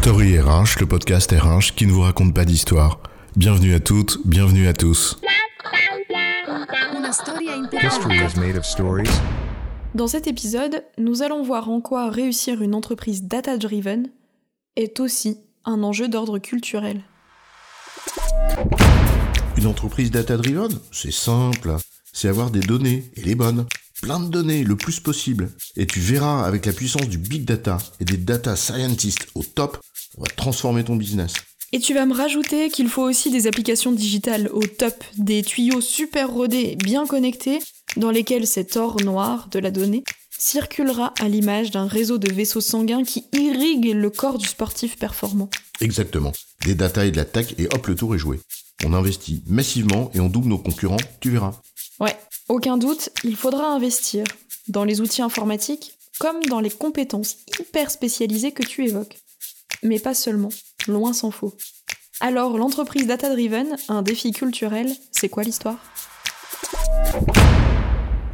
Story RH, le podcast RH qui ne vous raconte pas d'histoire. Bienvenue à toutes, bienvenue à tous. History is made of stories. Dans cet épisode, nous allons voir en quoi réussir une entreprise data-driven est aussi un enjeu d'ordre culturel. Une entreprise data-driven, c'est simple. C'est avoir des données, et les bonnes. Plein de données, le plus possible. Et tu verras, avec la puissance du big data et des data scientists au top, on va transformer ton business. Et tu vas me rajouter qu'il faut aussi des applications digitales au top, des tuyaux super rodés, bien connectés, dans lesquels cet or noir de la donnée circulera à l'image d'un réseau de vaisseaux sanguins qui irrigue le corps du sportif performant. Exactement. Des data et de la tech et hop, le tour est joué. On investit massivement et on double nos concurrents, tu verras. Ouais, aucun doute, il faudra investir dans les outils informatiques comme dans les compétences hyper spécialisées que tu évoques. Mais pas seulement, loin s'en faut. Alors, l'entreprise Data Driven, un défi culturel, c'est quoi l'histoire?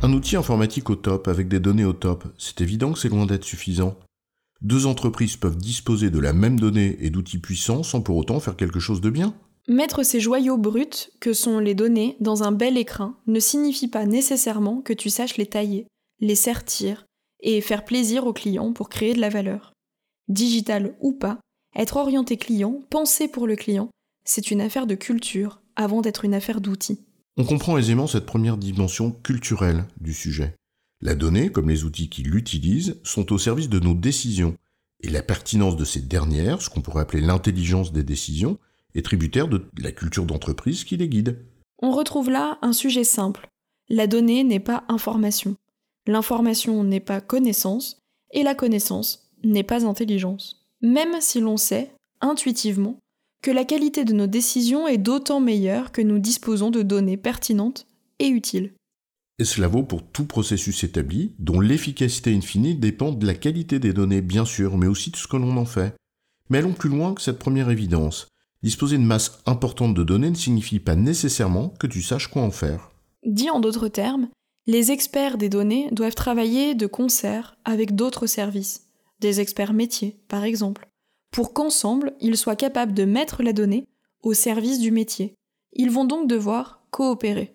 Un outil informatique au top avec des données au top, c'est évident que c'est loin d'être suffisant. Deux entreprises peuvent disposer de la même donnée et d'outils puissants sans pour autant faire quelque chose de bien. Mettre ces joyaux bruts que sont les données dans un bel écrin ne signifie pas nécessairement que tu saches les tailler, les sertir et faire plaisir aux clients pour créer de la valeur. Digital ou pas, être orienté client, penser pour le client, c'est une affaire de culture avant d'être une affaire d'outils. On comprend aisément cette première dimension culturelle du sujet. La donnée, comme les outils qui l'utilisent, sont au service de nos décisions, et la pertinence de ces dernières, ce qu'on pourrait appeler l'intelligence des décisions, est tributaire de la culture d'entreprise qui les guide. On retrouve là un sujet simple. La donnée n'est pas information. L'information n'est pas connaissance, et la connaissance n'est pas intelligence. Même si l'on sait, intuitivement, que la qualité de nos décisions est d'autant meilleure que nous disposons de données pertinentes et utiles. Et cela vaut pour tout processus établi, dont l'efficacité infinie dépend de la qualité des données, bien sûr, mais aussi de ce que l'on en fait. Mais allons plus loin que cette première évidence. Disposer de masse importante de données ne signifie pas nécessairement que tu saches quoi en faire. Dit en d'autres termes, les experts des données doivent travailler de concert avec d'autres services, des experts métiers par exemple, pour qu'ensemble ils soient capables de mettre la donnée au service du métier. Ils vont donc devoir coopérer.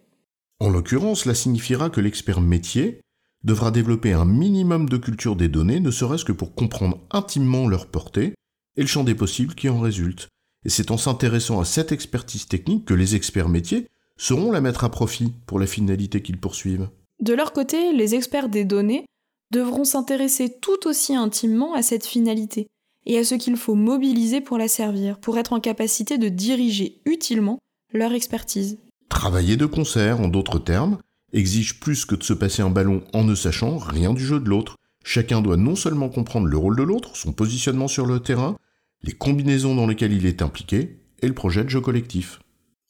En l'occurrence, cela signifiera que l'expert métier devra développer un minimum de culture des données, ne serait-ce que pour comprendre intimement leur portée et le champ des possibles qui en résulte. Et c'est en s'intéressant à cette expertise technique que les experts métiers sauront la mettre à profit pour la finalité qu'ils poursuivent. De leur côté, les experts des données devront s'intéresser tout aussi intimement à cette finalité et à ce qu'il faut mobiliser pour la servir, pour être en capacité de diriger utilement leur expertise. Travailler de concert, en d'autres termes, exige plus que de se passer un ballon en ne sachant rien du jeu de l'autre. Chacun doit non seulement comprendre le rôle de l'autre, son positionnement sur le terrain, les combinaisons dans lesquelles il est impliqué et le projet de jeu collectif.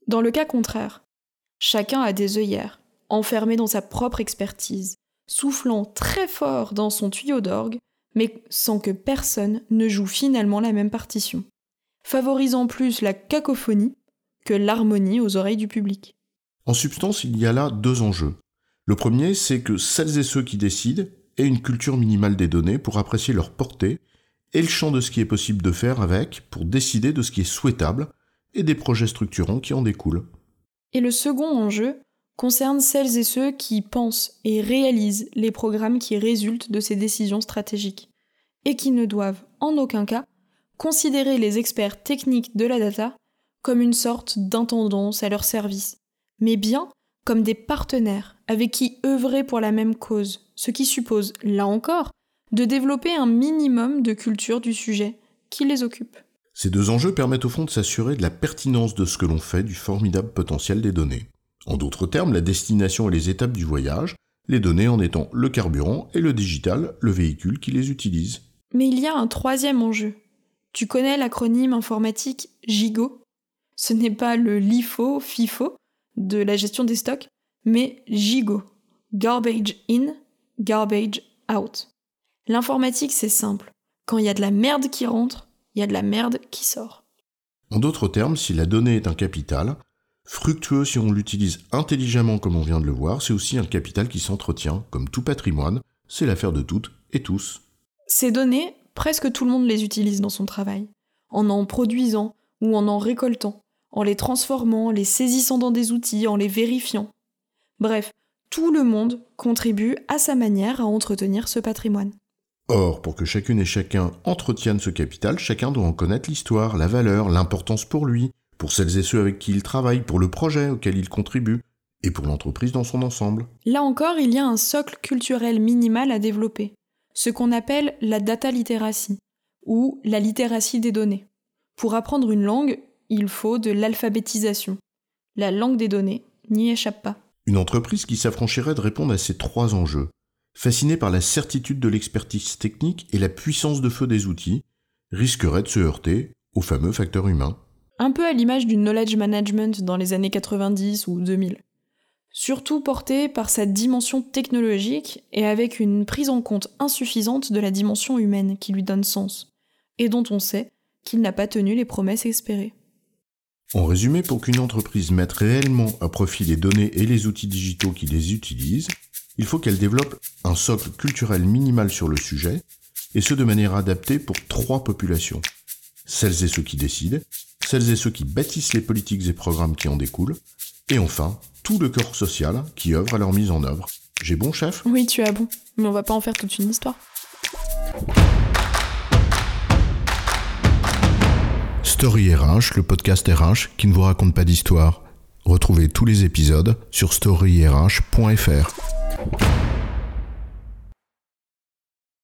Dans le cas contraire, chacun a des œillères, enfermé dans sa propre expertise, soufflant très fort dans son tuyau d'orgue, mais sans que personne ne joue finalement la même partition, favorisant plus la cacophonie que l'harmonie aux oreilles du public. En substance, il y a là deux enjeux. Le premier, c'est que celles et ceux qui décident aient une culture minimale des données pour apprécier leur portée et le champ de ce qui est possible de faire avec pour décider de ce qui est souhaitable et des projets structurants qui en découlent. Et le second enjeu concerne celles et ceux qui pensent et réalisent les programmes qui résultent de ces décisions stratégiques, et qui ne doivent en aucun cas considérer les experts techniques de la data comme une sorte d'intendance à leur service, mais bien comme des partenaires avec qui œuvrer pour la même cause, ce qui suppose, là encore, de développer un minimum de culture du sujet qui les occupe. Ces deux enjeux permettent au fond de s'assurer de la pertinence de ce que l'on fait du formidable potentiel des données. En d'autres termes, la destination et les étapes du voyage, les données en étant le carburant et le digital, le véhicule qui les utilise. Mais il y a un troisième enjeu. Tu connais l'acronyme informatique GIGO Ce n'est pas le LIFO, FIFO de la gestion des stocks, mais GIGO. Garbage in, garbage out. L'informatique, c'est simple. Quand il y a de la merde qui rentre, il y a de la merde qui sort. En d'autres termes, si la donnée est un capital, fructueux si on l'utilise intelligemment comme on vient de le voir, c'est aussi un capital qui s'entretient, comme tout patrimoine, c'est l'affaire de toutes et tous. Ces données, presque tout le monde les utilise dans son travail. en en produisant ou en en récoltant, en les transformant, les saisissant dans des outils, en les vérifiant. Bref, tout le monde contribue à sa manière à entretenir ce patrimoine. Or, pour que chacune et chacun entretienne ce capital, chacun doit en connaître l'histoire, la valeur, l'importance pour lui, pour celles et ceux avec qui il travaille, pour le projet auquel il contribue, et pour l'entreprise dans son ensemble. Là encore, il y a un socle culturel minimal à développer, ce qu'on appelle la data literacy, ou la littératie des données. Pour apprendre une langue, il faut de l'alphabétisation. La langue des données n'y échappe pas. Une entreprise qui s'affranchirait de répondre à ces trois enjeux, fascinée par la certitude de l'expertise technique et la puissance de feu des outils, risquerait de se heurter au fameux facteur humain. Un peu à l'image du knowledge management dans les années 90 ou 2000. Surtout porté par sa dimension technologique et avec une prise en compte insuffisante de la dimension humaine qui lui donne sens, et dont on sait qu'il n'a pas tenu les promesses espérées. En résumé, pour qu'une entreprise mette réellement à profit les données et les outils digitaux qui les utilisent, il faut qu'elle développe un socle culturel minimal sur le sujet, et ce de manière adaptée pour trois populations. Celles et ceux qui décident, celles et ceux qui bâtissent les politiques et programmes qui en découlent, et enfin, tout le corps social qui œuvre à leur mise en œuvre. J'ai bon, chef? Oui, tu as bon, mais on va pas en faire toute une histoire. Story RH, le podcast RH qui ne vous raconte pas d'histoire. Retrouvez tous les épisodes sur storyrh.fr.